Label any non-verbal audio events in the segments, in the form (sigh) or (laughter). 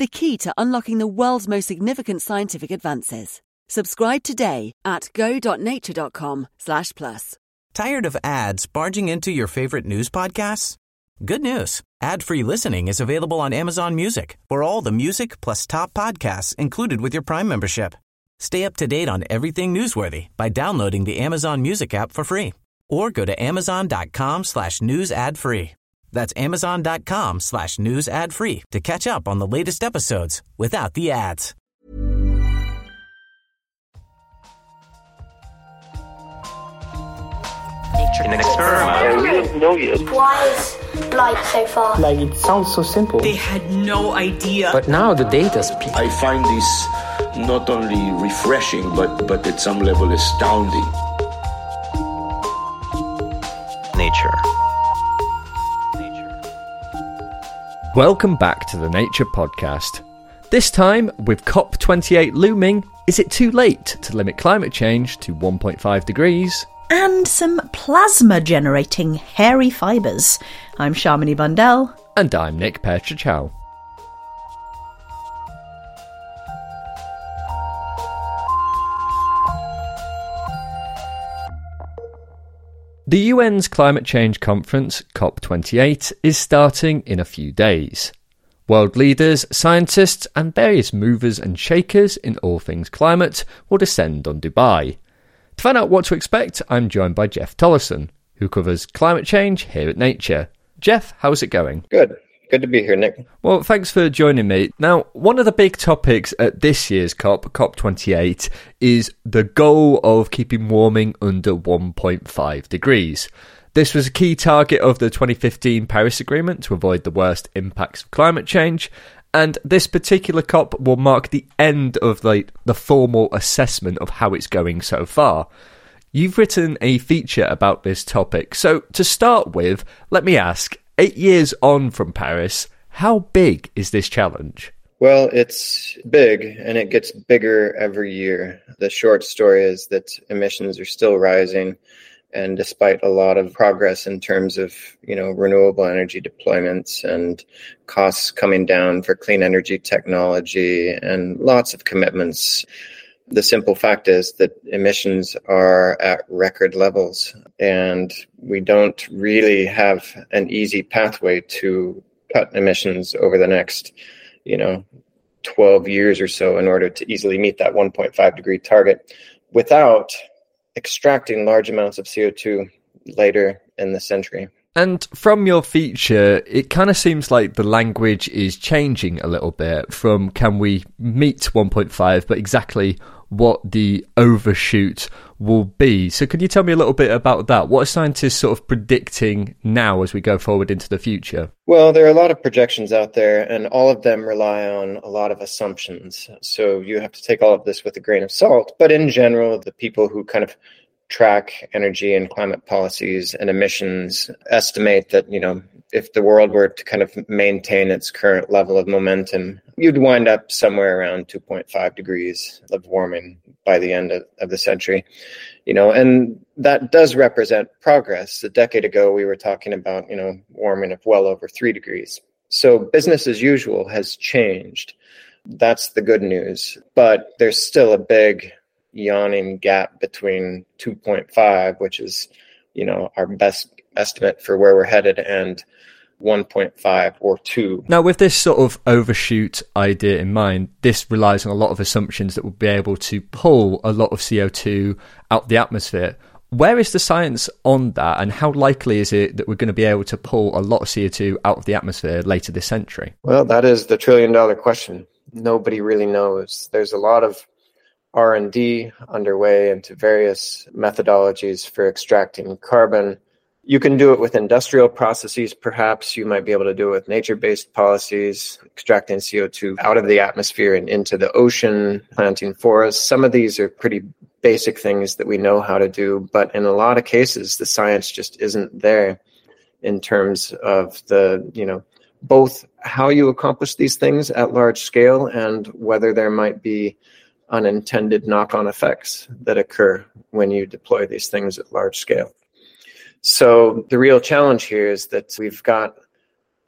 the key to unlocking the world's most significant scientific advances. Subscribe today at go.nature.com slash plus. Tired of ads barging into your favorite news podcasts? Good news. Ad-free listening is available on Amazon Music. For all the music plus top podcasts included with your Prime membership. Stay up to date on everything newsworthy by downloading the Amazon Music app for free or go to amazon.com slash news ad free. That's amazon.com slash news ad free to catch up on the latest episodes without the ads. In an experiment. we don't know yet. Why is light so far? Like it sounds so simple. They had no idea. But now the data speaks. I find this not only refreshing, but, but at some level astounding. Nature. Welcome back to the Nature Podcast. This time, with COP28 looming, is it too late to limit climate change to 1.5 degrees? and some plasma generating hairy fibres. I'm Shamini Bundell. And I'm Nick Petrić Howe. The UN's Climate Change Conference, COP28, is starting in a few days. World leaders, scientists, and various movers and shakers in all things climate will descend on Dubai. To find out what to expect, I'm joined by Jeff Tollefson, who covers climate change here at Nature. Jeff, how's it going? Good. Good to be here, Nick. Well, thanks for joining me. Now, one of the big topics at this year's COP, COP28, is the goal of keeping warming under 1.5 degrees. This was a key target of the 2015 Paris Agreement to avoid the worst impacts of climate change, and this particular COP will mark the end of like the formal assessment of how it's going so far. You've written a feature about this topic. So to start with, let me ask, 8 years on from Paris, how big is this challenge? Well, it's big and it gets bigger every year. The short story is that emissions are still rising and despite a lot of progress in terms of you know renewable energy deployments and costs coming down for clean energy technology and lots of commitments the simple fact is that emissions are at record levels and we don't really have an easy pathway to cut emissions over the next you know 12 years or so in order to easily meet that 1.5 degree target without extracting large amounts of CO2 later in the century. And from your feature, it kind of seems like the language is changing a little bit from can we meet 1.5, but exactly what the overshoot will be. So, can you tell me a little bit about that? What are scientists sort of predicting now as we go forward into the future? Well, there are a lot of projections out there, and all of them rely on a lot of assumptions. So, you have to take all of this with a grain of salt. But in general, the people who kind of track energy and climate policies and emissions estimate that, you know, if the world were to kind of maintain its current level of momentum, you'd wind up somewhere around 2.5 degrees of warming by the end of, of, the century. You know, and that does represent progress. A decade ago, we were talking about, you know, warming of well over three degrees. So business as usual has changed. That's the good news. But there's still a big yawning gap between 2.5, which is, you know, our best estimate for where we're headed, and 1.5 or 2. Now, with this sort of overshoot idea in mind, this relies on a lot of assumptions that will be able to pull a lot of CO2 out the atmosphere. Where is the science on that, and how likely is it that we're going to be able to pull a lot of CO2 out of the atmosphere later this century? Well, that is the trillion dollar question. Nobody really knows. There's a lot of R&D underway into various methodologies for extracting carbon You can do it with industrial processes, perhaps. You might be able to do it with nature based policies, extracting CO2 out of the atmosphere and into the ocean, planting forests. Some of these are pretty basic things that we know how to do, but in a lot of cases, the science just isn't there in terms of the, you know, both how you accomplish these things at large scale and whether there might be unintended knock on effects that occur when you deploy these things at large scale. So, the real challenge here is that we've got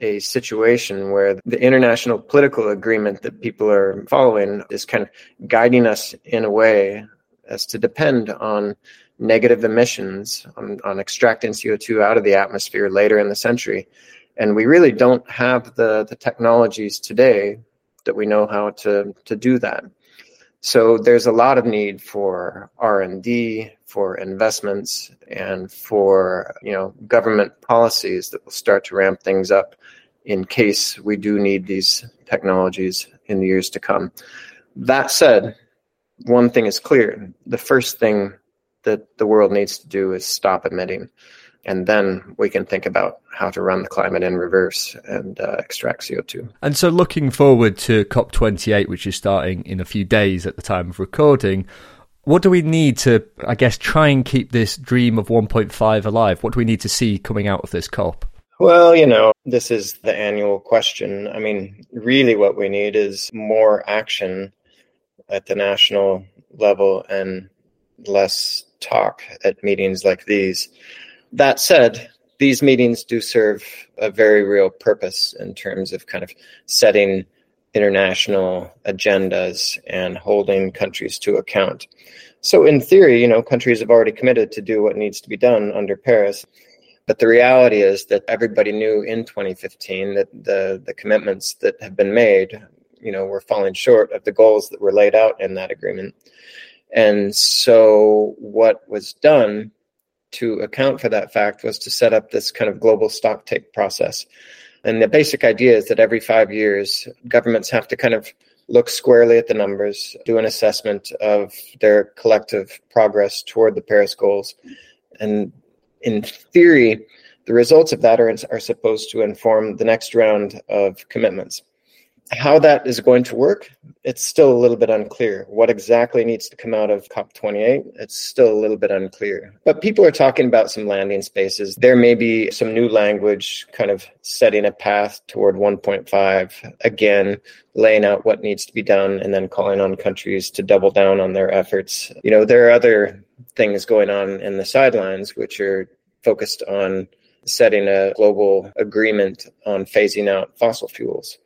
a situation where the international political agreement that people are following is kind of guiding us in a way as to depend on negative emissions, on, on extracting CO2 out of the atmosphere later in the century. And we really don't have the, the technologies today that we know how to, to do that. So there's a lot of need for R&D, for investments, and for you know government policies that will start to ramp things up in case we do need these technologies in the years to come. That said, one thing is clear: the first thing that the world needs to do is stop emitting and then we can think about how to run the climate in reverse and uh, extract CO2. And so, looking forward to COP28, which is starting in a few days at the time of recording, what do we need to, I guess, try and keep this dream of 1.5 alive? What do we need to see coming out of this COP? Well, you know, this is the annual question. I mean, really, what we need is more action at the national level and less talk at meetings like these. That said, these meetings do serve a very real purpose in terms of kind of setting international agendas and holding countries to account. So, in theory, you know, countries have already committed to do what needs to be done under Paris. But the reality is that everybody knew in 2015 that the, the commitments that have been made, you know, were falling short of the goals that were laid out in that agreement. And so, what was done to account for that fact was to set up this kind of global stock take process. And the basic idea is that every five years, governments have to kind of look squarely at the numbers, do an assessment of their collective progress toward the Paris goals. And in theory, the results of that are, are supposed to inform the next round of commitments. How that is going to work, it's still a little bit unclear. What exactly needs to come out of COP28, it's still a little bit unclear. But people are talking about some landing spaces. There may be some new language kind of setting a path toward 1.5, again, laying out what needs to be done and then calling on countries to double down on their efforts. You know, there are other things going on in the sidelines which are focused on setting a global agreement on phasing out fossil fuels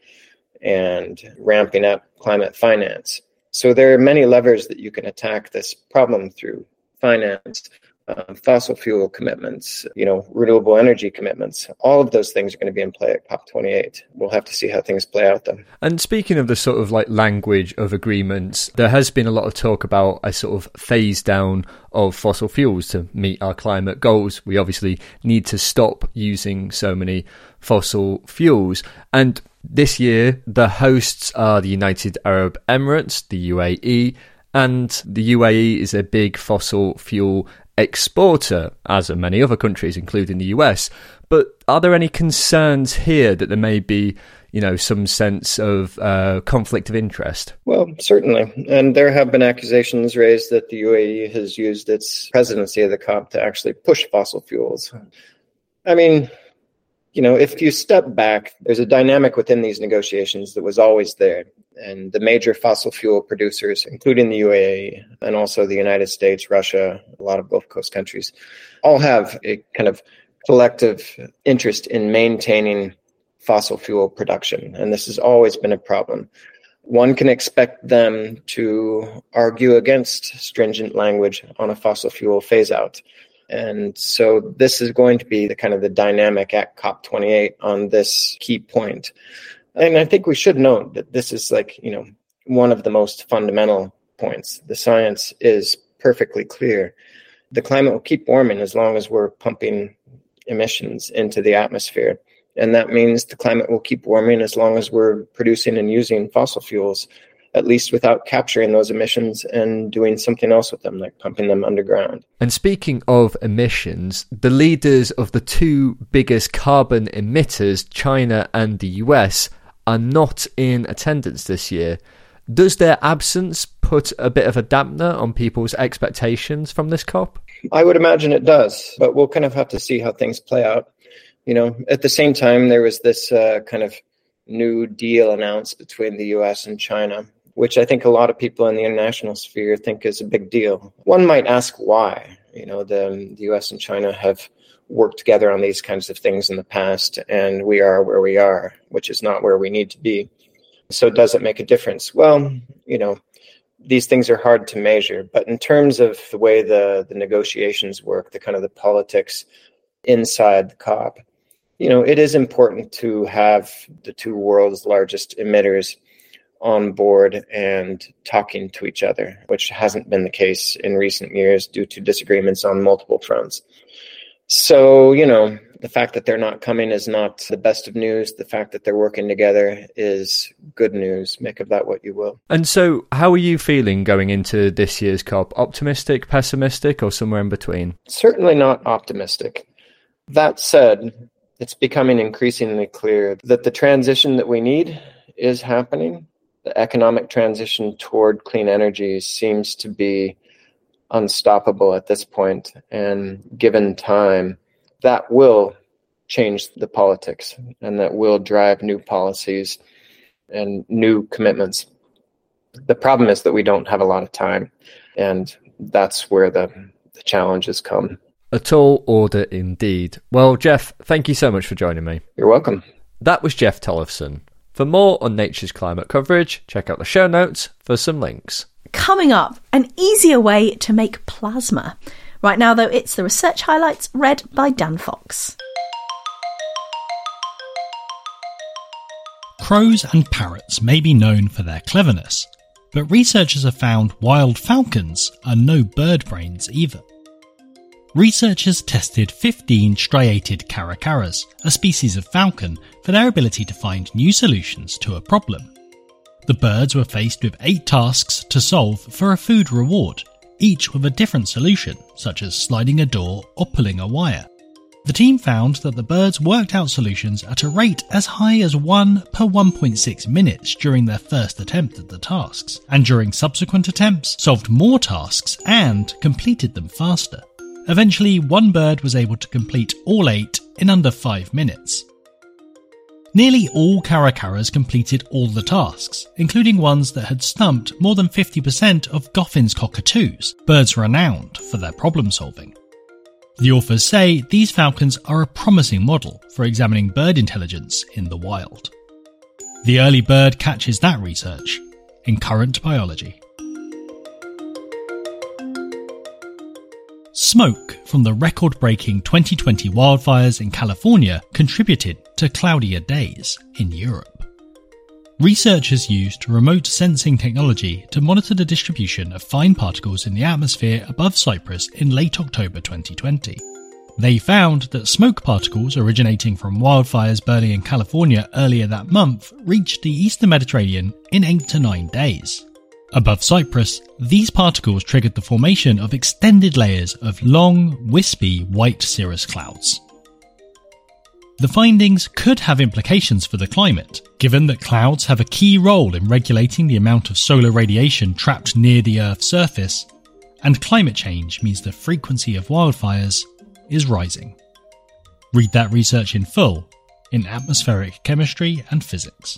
and ramping up climate finance. So there are many levers that you can attack this problem through finance, uh, fossil fuel commitments, you know, renewable energy commitments. All of those things are going to be in play at COP28. We'll have to see how things play out though. And speaking of the sort of like language of agreements, there has been a lot of talk about a sort of phase down of fossil fuels to meet our climate goals. We obviously need to stop using so many fossil fuels. And this year, the hosts are the United Arab Emirates, the UAE, and the UAE is a big fossil fuel exporter, as are many other countries, including the US. But are there any concerns here that there may be, you know, some sense of uh, conflict of interest? Well, certainly. And there have been accusations raised that the UAE has used its presidency of the COP to actually push fossil fuels. I mean, you know, if you step back, there's a dynamic within these negotiations that was always there. And the major fossil fuel producers, including the UAE and also the United States, Russia, a lot of Gulf Coast countries, all have a kind of collective interest in maintaining fossil fuel production. And this has always been a problem. One can expect them to argue against stringent language on a fossil fuel phase out. And so this is going to be the kind of the dynamic at COP28 on this key point. And I think we should note that this is like, you know, one of the most fundamental points. The science is perfectly clear. The climate will keep warming as long as we're pumping emissions into the atmosphere. And that means the climate will keep warming as long as we're producing and using fossil fuels. At least without capturing those emissions and doing something else with them, like pumping them underground. And speaking of emissions, the leaders of the two biggest carbon emitters, China and the US, are not in attendance this year. Does their absence put a bit of a dampener on people's expectations from this COP? I would imagine it does, but we'll kind of have to see how things play out. You know, at the same time, there was this uh, kind of new deal announced between the US and China, which I think a lot of people in the international sphere think is a big deal. One might ask why. You know, the, the US and China have worked together on these kinds of things in the past, and we are where we are, which is not where we need to be. So, does it make a difference? Well, you know, these things are hard to measure, but in terms of the way the, the negotiations work, the kind of the politics inside the COP, you know, it is important to have the two world's largest emitters on board and talking to each other, which hasn't been the case in recent years due to disagreements on multiple fronts. So, you know, the fact that they're not coming is not the best of news. The fact that they're working together is good news. Make of that what you will. And so, how are you feeling going into this year's COP? Optimistic, pessimistic, or somewhere in between? Certainly not optimistic. That said, it's becoming increasingly clear that the transition that we need is happening. The economic transition toward clean energy seems to be unstoppable at this point, and given time, that will change the politics and that will drive new policies and new commitments. The problem is that we don't have a lot of time, and that's where the, the challenges come. A tall order indeed. Well, Jeff, thank you so much for joining me. You're welcome. That was Jeff Tollefson. For more on nature's climate coverage, check out the show notes for some links. Coming up, an easier way to make plasma. Right now, though, it's the research highlights read by Dan Fox. Crows and parrots may be known for their cleverness, but researchers have found wild falcons are no bird brains either. Researchers tested 15 striated caracaras, a species of falcon, for their ability to find new solutions to a problem. The birds were faced with eight tasks to solve for a food reward, each with a different solution, such as sliding a door or pulling a wire. The team found that the birds worked out solutions at a rate as high as 1 per 1.6 minutes during their first attempt at the tasks, and during subsequent attempts solved more tasks and completed them faster. Eventually, one bird was able to complete all eight in under 5 minutes. Nearly all Caracaras completed all the tasks, including ones that had stumped more than 50% of Goffin's cockatoos, birds renowned for their problem solving. The authors say these falcons are a promising model for examining bird intelligence in the wild. The early bird catches that research in current biology. Smoke from the record breaking 2020 wildfires in California contributed to cloudier days in Europe. Researchers used remote sensing technology to monitor the distribution of fine particles in the atmosphere above Cyprus in late October 2020. They found that smoke particles originating from wildfires burning in California earlier that month reached the eastern Mediterranean in 8 to 9 days, Above Cyprus, these particles triggered the formation of extended layers of long, wispy white cirrus clouds. The findings could have implications for the climate, given that clouds have a key role in regulating the amount of solar radiation trapped near the Earth's surface, and climate change means the frequency of wildfires is rising. Read that research in full in Atmospheric Chemistry and Physics.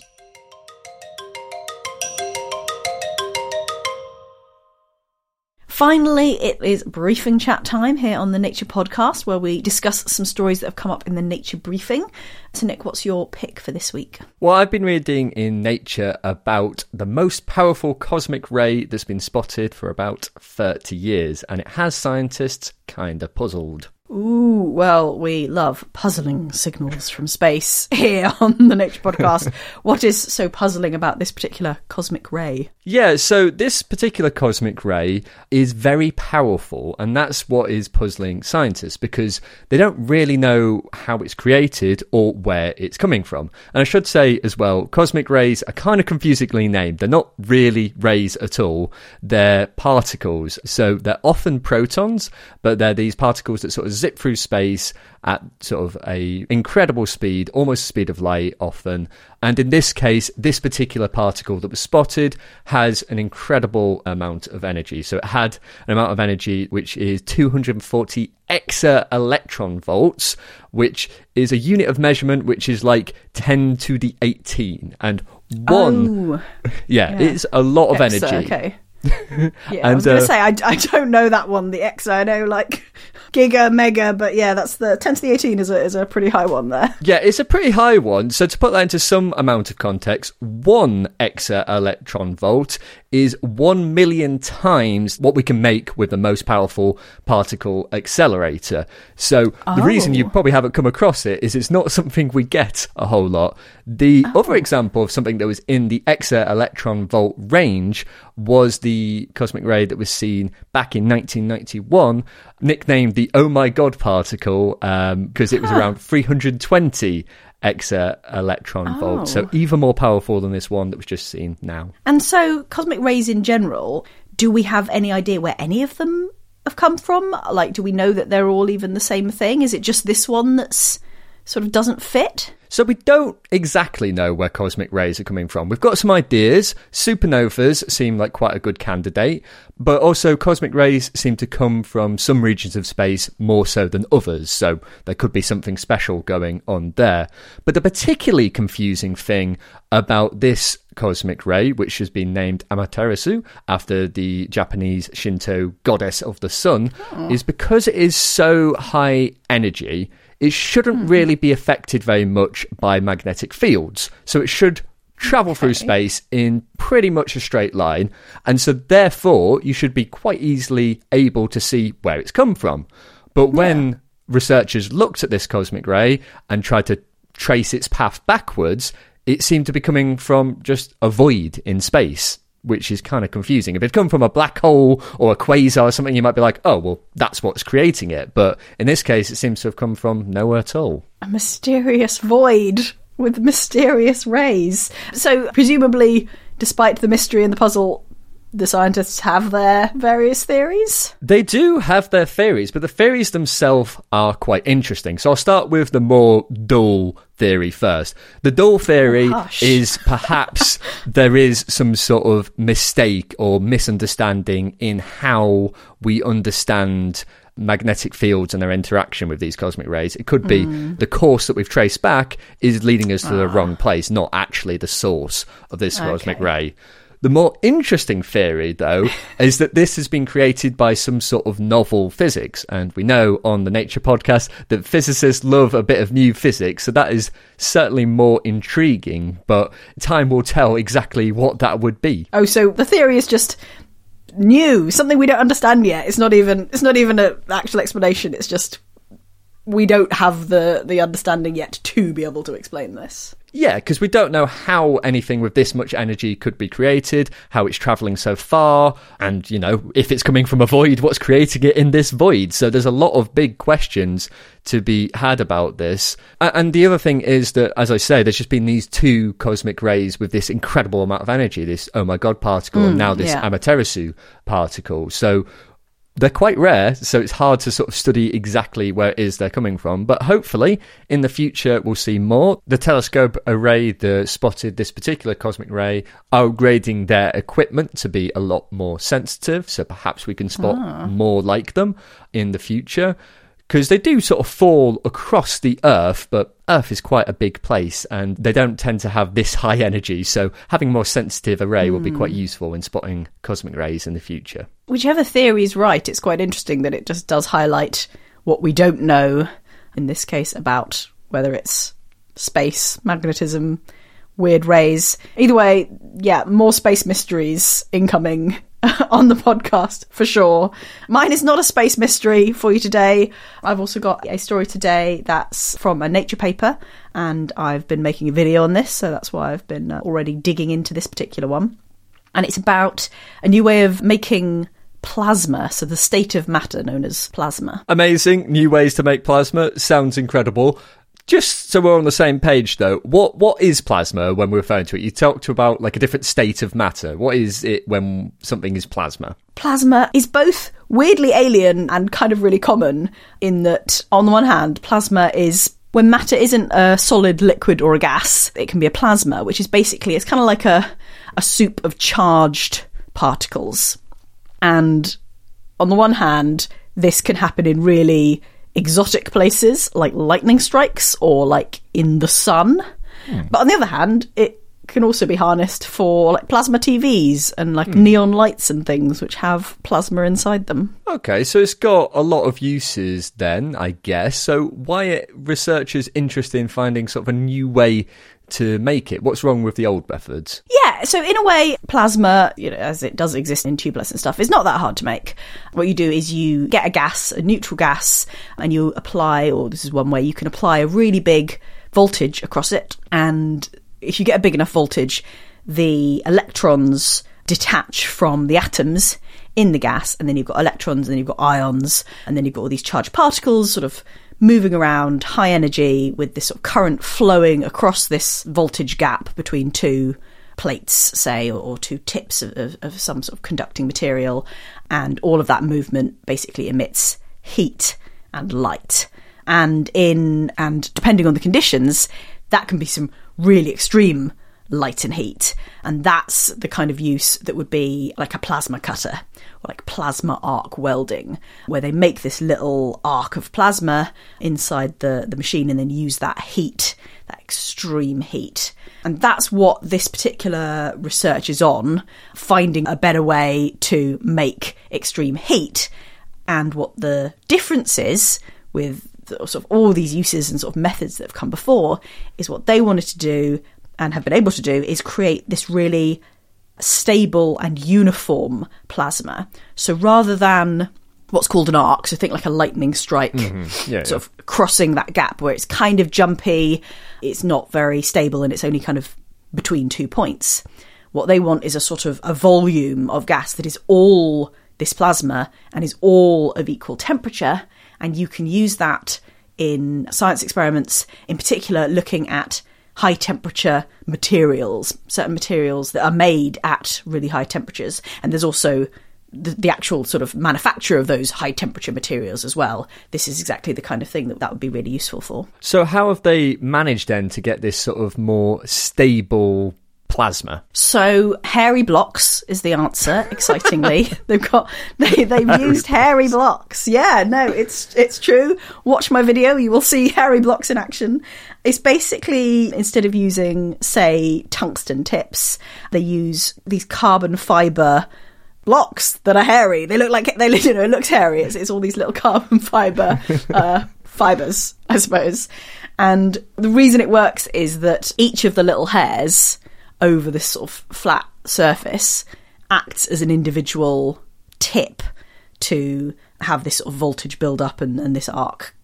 Finally, it is briefing chat time here on the Nature Podcast, where we discuss some stories that have come up in the Nature briefing. So, Nick, what's your pick for this week? Well, I've been reading in Nature about the most powerful cosmic ray that's been spotted for about 30 years, and it has scientists kind of puzzled. Ooh, well, we love puzzling signals from space (laughs) here on the Nature Podcast. (laughs) what is so puzzling about this particular cosmic ray? Yeah, so this particular cosmic ray is very powerful, and that's what is puzzling scientists because they don't really know how it's created or where it's coming from. And I should say as well, cosmic rays are kind of confusingly named. They're not really rays at all, they're particles. So they're often protons, but they're these particles that sort of zip through space at sort of a incredible speed, almost the speed of light often. And in this case, this particular particle that was spotted has an incredible amount of energy. So it had an amount of energy which is 240 exa electron volts, which is a unit of measurement which is like 10 to the 18. And one, Oh, (laughs) yeah, yeah. it's a lot of Exa, energy. Okay. Yeah, I And, was going to uh, say, I, I don't know that one, the Exa. I know like giga, mega, but yeah, that's the 10 to the 18 is a, is a pretty high one there. Yeah, it's a pretty high one. So to put that into some amount of context, one exa electron volt is one million times what we can make with the most powerful particle accelerator. So the reason you Oh. probably haven't come across it is it's not (laughs) something we get a whole lot. The Oh. other example of something that was in the exa electron volt range was the cosmic ray that was seen back in 1991, nicknamed the Oh My God particle, um, because it was around 320 exa electron volts, so Oh. even more powerful than this one that was just seen now. And so, cosmic rays in general, do we have any idea where any of them have come from? Like, do we know that they're all even the same thing? Is it just this one that's sort of doesn't fit? So we don't exactly know where cosmic rays are coming from. We've got some ideas. Supernovas seem like quite a good candidate, but also cosmic rays seem to come from some regions of space more so than others. So there could be something special going on there. But the particularly confusing thing about this cosmic ray, which has been named Amaterasu after the Japanese Shinto goddess of the sun, oh. is because it is so high energy it shouldn't hmm. really be affected very much by magnetic fields. So it should travel through space in pretty much a straight line. And so therefore, you should be quite easily able to see where it's come from. But when researchers looked at this cosmic ray and tried to trace its path backwards, it seemed to be coming from just a void in space which is kind of confusing. If it'd come from a black hole or a quasar or something, you might be like, oh, well, that's what's creating it. But in this case, it seems to have come from nowhere at all. A mysterious void with mysterious rays. So, presumably, despite the mystery and the puzzle, the scientists have their various theories. They do have their theories, but the theories themselves are quite interesting. So I'll start with the more dull theory first. The dull theory Oh, is perhaps (laughs) there is some sort of mistake or misunderstanding in how we understand magnetic fields and their interaction with these cosmic rays. It could be Mm. the course that we've traced back is leading us to the Ah. wrong place, not actually the source of this cosmic Okay. ray. The more interesting theory, though, (laughs) is that this has been created by some sort of novel physics. And we know on the Nature podcast that physicists love a bit of new physics. So that is certainly more intriguing. But time will tell exactly what that would be. Oh, so the theory is just new, something we don't understand yet. It's not even it's not even an actual explanation. It's just we don't have the the understanding yet to be able to explain this. Yeah, because we don't know how anything with this much energy could be created, how it's traveling so far, and, you know, if it's coming from a void, what's creating it in this void? So there's a lot of big questions to be had about this. And the other thing is that, as I say, there's just been these two cosmic rays with this incredible amount of energy, this oh my god particle, and hmm, now this yeah. Amaterasu particle. So they're quite rare, so it's hard to sort of study exactly where it is they're coming from. But hopefully, in the future, we'll see more. The telescope array that spotted this particular cosmic ray are upgrading their equipment to be a lot more sensitive, so perhaps we can spot ah. more like them in the future. Because they do sort of fall across the Earth, but Earth is quite a big place and they don't tend to have this high (laughs) energy. So having a more sensitive array will be quite hmm. useful in spotting cosmic rays in the future. Whichever theory is right, it's quite interesting that it just does highlight what we don't know. In this case, about whether it's space, magnetism, weird rays. Either way, yeah, more space mysteries incoming (laughs) on the podcast for sure. Mine is not a space mystery for you today. I've also got a story today that's from a nature paper, and I've been making a video on this, so that's why I've been uh, already digging into this particular one. And it's about a new way of making plasma, so the state of matter known as plasma. Amazing. New ways to make plasma. Sounds incredible. Just so we're on the same page, though, what what is plasma when we're referring to it? You talked about like a different state of matter. What is it when something is plasma? Plasma is both weirdly alien and kind of really common in that, on the one hand, plasma is when matter isn't a solid liquid or a gas, it can be a plasma, which is basically it's kind of like a a soup of charged particles. And on the one hand, this can happen in really exotic places like lightning strikes or like in the sun. Hmm. But on the other hand, it can also be harnessed for like plasma TVs and like hmm. neon lights and things which have plasma inside them. Okay, so it's got a lot of uses then, I guess. So why are researchers interested in finding sort of a new way to make it? What's wrong with the old methods? Yeah, so in a way, plasma, you know, as it does exist in tubeless and stuff, is not that hard to make. What you do is you get a gas, a neutral gas, and you apply, or this is one way, you can apply a really big voltage across it. And if you get a big enough voltage, the electrons detach from the atoms in the gas, and then you've got electrons, and then you've got ions, and then you've got all these charged particles sort of moving around high energy with this sort of current flowing across this voltage gap between two plates, say, or, or two tips of, of, of, some sort of conducting material. And all of that movement basically emits heat and light. And in, and depending on the conditions, that can be some really extreme light and heat. And that's the kind of use that would be like a plasma cutter or like plasma arc welding, where they make this little arc of plasma inside the, the machine and then use that heat, that extreme heat. And that's what this particular research is on, finding a better way to make extreme heat. And what the difference is with sort of all these uses and sort of methods that have come before is what they wanted to do and have been able to do is create this really stable and uniform plasma. So rather than what's called an arc, so think like a lightning strike, mm-hmm. yeah, sort yeah. of crossing that gap where it's kind of jumpy, it's not very stable, and it's only kind of between two points. What they want is a sort of a volume of gas that is all this plasma and is all of equal temperature, and you can use that in science experiments, in particular looking at high temperature materials, certain materials that are made at really high temperatures. And there's also the, the, actual sort of manufacture of those high temperature materials as well. This is exactly the kind of thing that that would be really useful for. So, how have they managed then to get this sort of more stable plasma? So hairy blocks is the answer. Excitingly, (laughs) they've got they they've used hairy blocks. Yeah, no, it's it's true. Watch my video, you will see hairy blocks in action. It's basically instead of using say tungsten tips, they use these carbon fiber blocks that are hairy. They look like they (laughs) you know it looks hairy. It's, it's all these little (laughs) carbon fiber uh, fibers, I suppose. And the reason it works is that each of the little hairs over this sort of flat surface acts as an individual tip to have this sort of voltage build up and, and this arc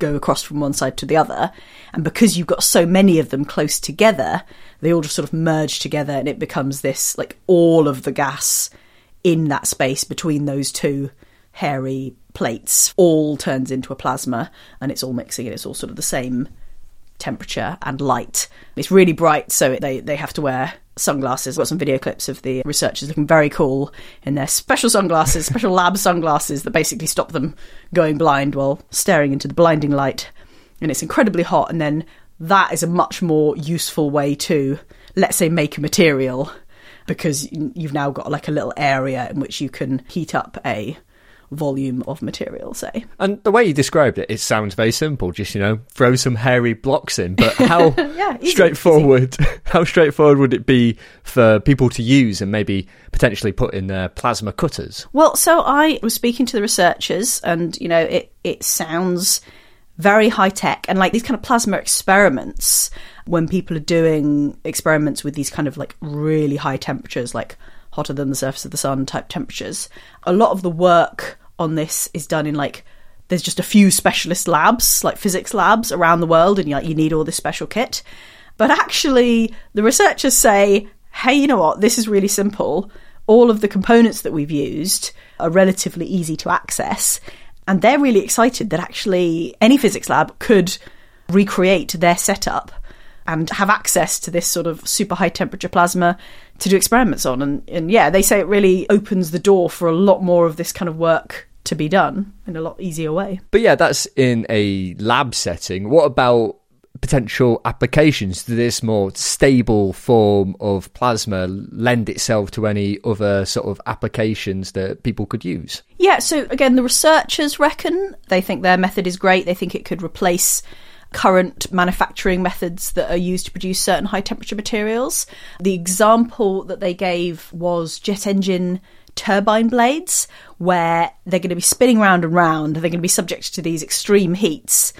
go across from one side to the other. And because you've got so many of them close together, they all just sort of merge together and it becomes this like all of the gas in that space between those two hairy plates all turns into a plasma and it's all mixing and it's all sort of the same temperature and light. It's really bright, so they, they have to wear sunglasses. I've got some video clips of the researchers looking very cool in their special sunglasses, special lab sunglasses that basically stop them going blind while staring into the blinding light. And it's incredibly hot, and then that is a much more useful way to, let's say, make a material because you've now got like a little area in which you can heat up a volume of material, say. And the way you described it, it sounds very simple. Just you know, throw some hairy blocks in. But how (laughs) yeah, easy, straightforward? Easy. (laughs) How straightforward would it be for people to use and maybe potentially put in their plasma cutters? Well, so I was speaking to the researchers, and you know, it it sounds very high tech and like these kind of plasma experiments when people are doing experiments with these kind of like really high temperatures like hotter than the surface of the sun type temperatures. A lot of the work on this is done in like there's just a few specialist labs, like physics labs around the world, and you like you need all this special kit. But actually, the researchers say, hey, you know what? This is really simple. All of the components that we've used are relatively easy to access. And they're really excited that actually any physics lab could recreate their setup and have access to this sort of super high temperature plasma to do experiments on. And, and yeah, they say it really opens the door for a lot more of this kind of work to be done in a lot easier way. But yeah, that's in a lab setting. What about potential applications to this more stable form of plasma lend itself to any other sort of applications that people could use? Yeah, so again, the researchers reckon they think their method is great. They think it could replace current manufacturing methods that are used to produce certain high temperature materials. The example that they gave was jet engine turbine blades, where they're going to be spinning round and round. They're going to be subject to these extreme heats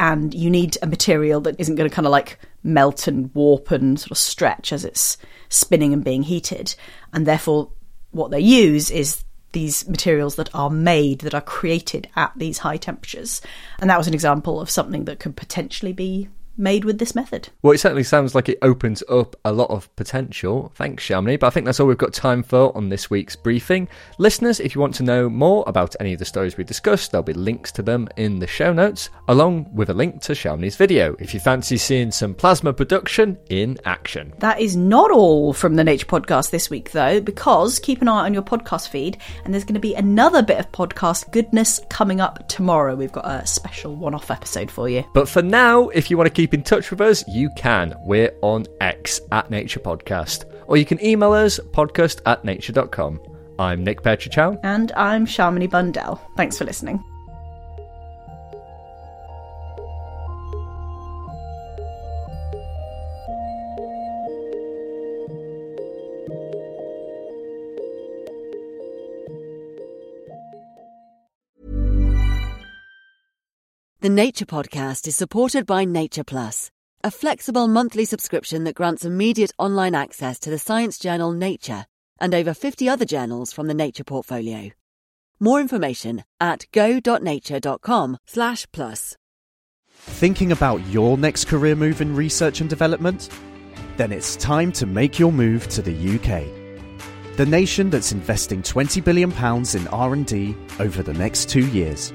and you need a material that isn't going to kind of like melt and warp and sort of stretch as it's spinning and being heated. And therefore, what they use is these materials that are made, that are created at these high temperatures. And that was an example of something that could potentially be made with this method. Well, it certainly sounds like it opens up a lot of potential. Thanks, Shamini. But I think that's all we've got time for on this week's briefing. Listeners, if you want to know more about any of the stories we discussed, there'll be links to them in the show notes, along with a link to Shamini's video if you fancy seeing some plasma production in action. That is not all from the Nature Podcast this week, though, because keep an eye on your podcast feed, and there's going to be another bit of podcast goodness coming up tomorrow. We've got a special one off episode for you. But for now, if you want to keep in touch with us, you can. We're on X at Nature Podcast. Or you can email us podcast at nature.com. I'm Nick Petrić Howe. And I'm Shamini Bundell. Thanks for listening. The Nature Podcast is supported by Nature Plus, a flexible monthly subscription that grants immediate online access to the science journal Nature and over 50 other journals from the Nature portfolio. More information at go.nature.com/plus. Thinking about your next career move in research and development? Then it's time to make your move to the UK. The nation that's investing 20 billion pounds in R&D over the next 2 years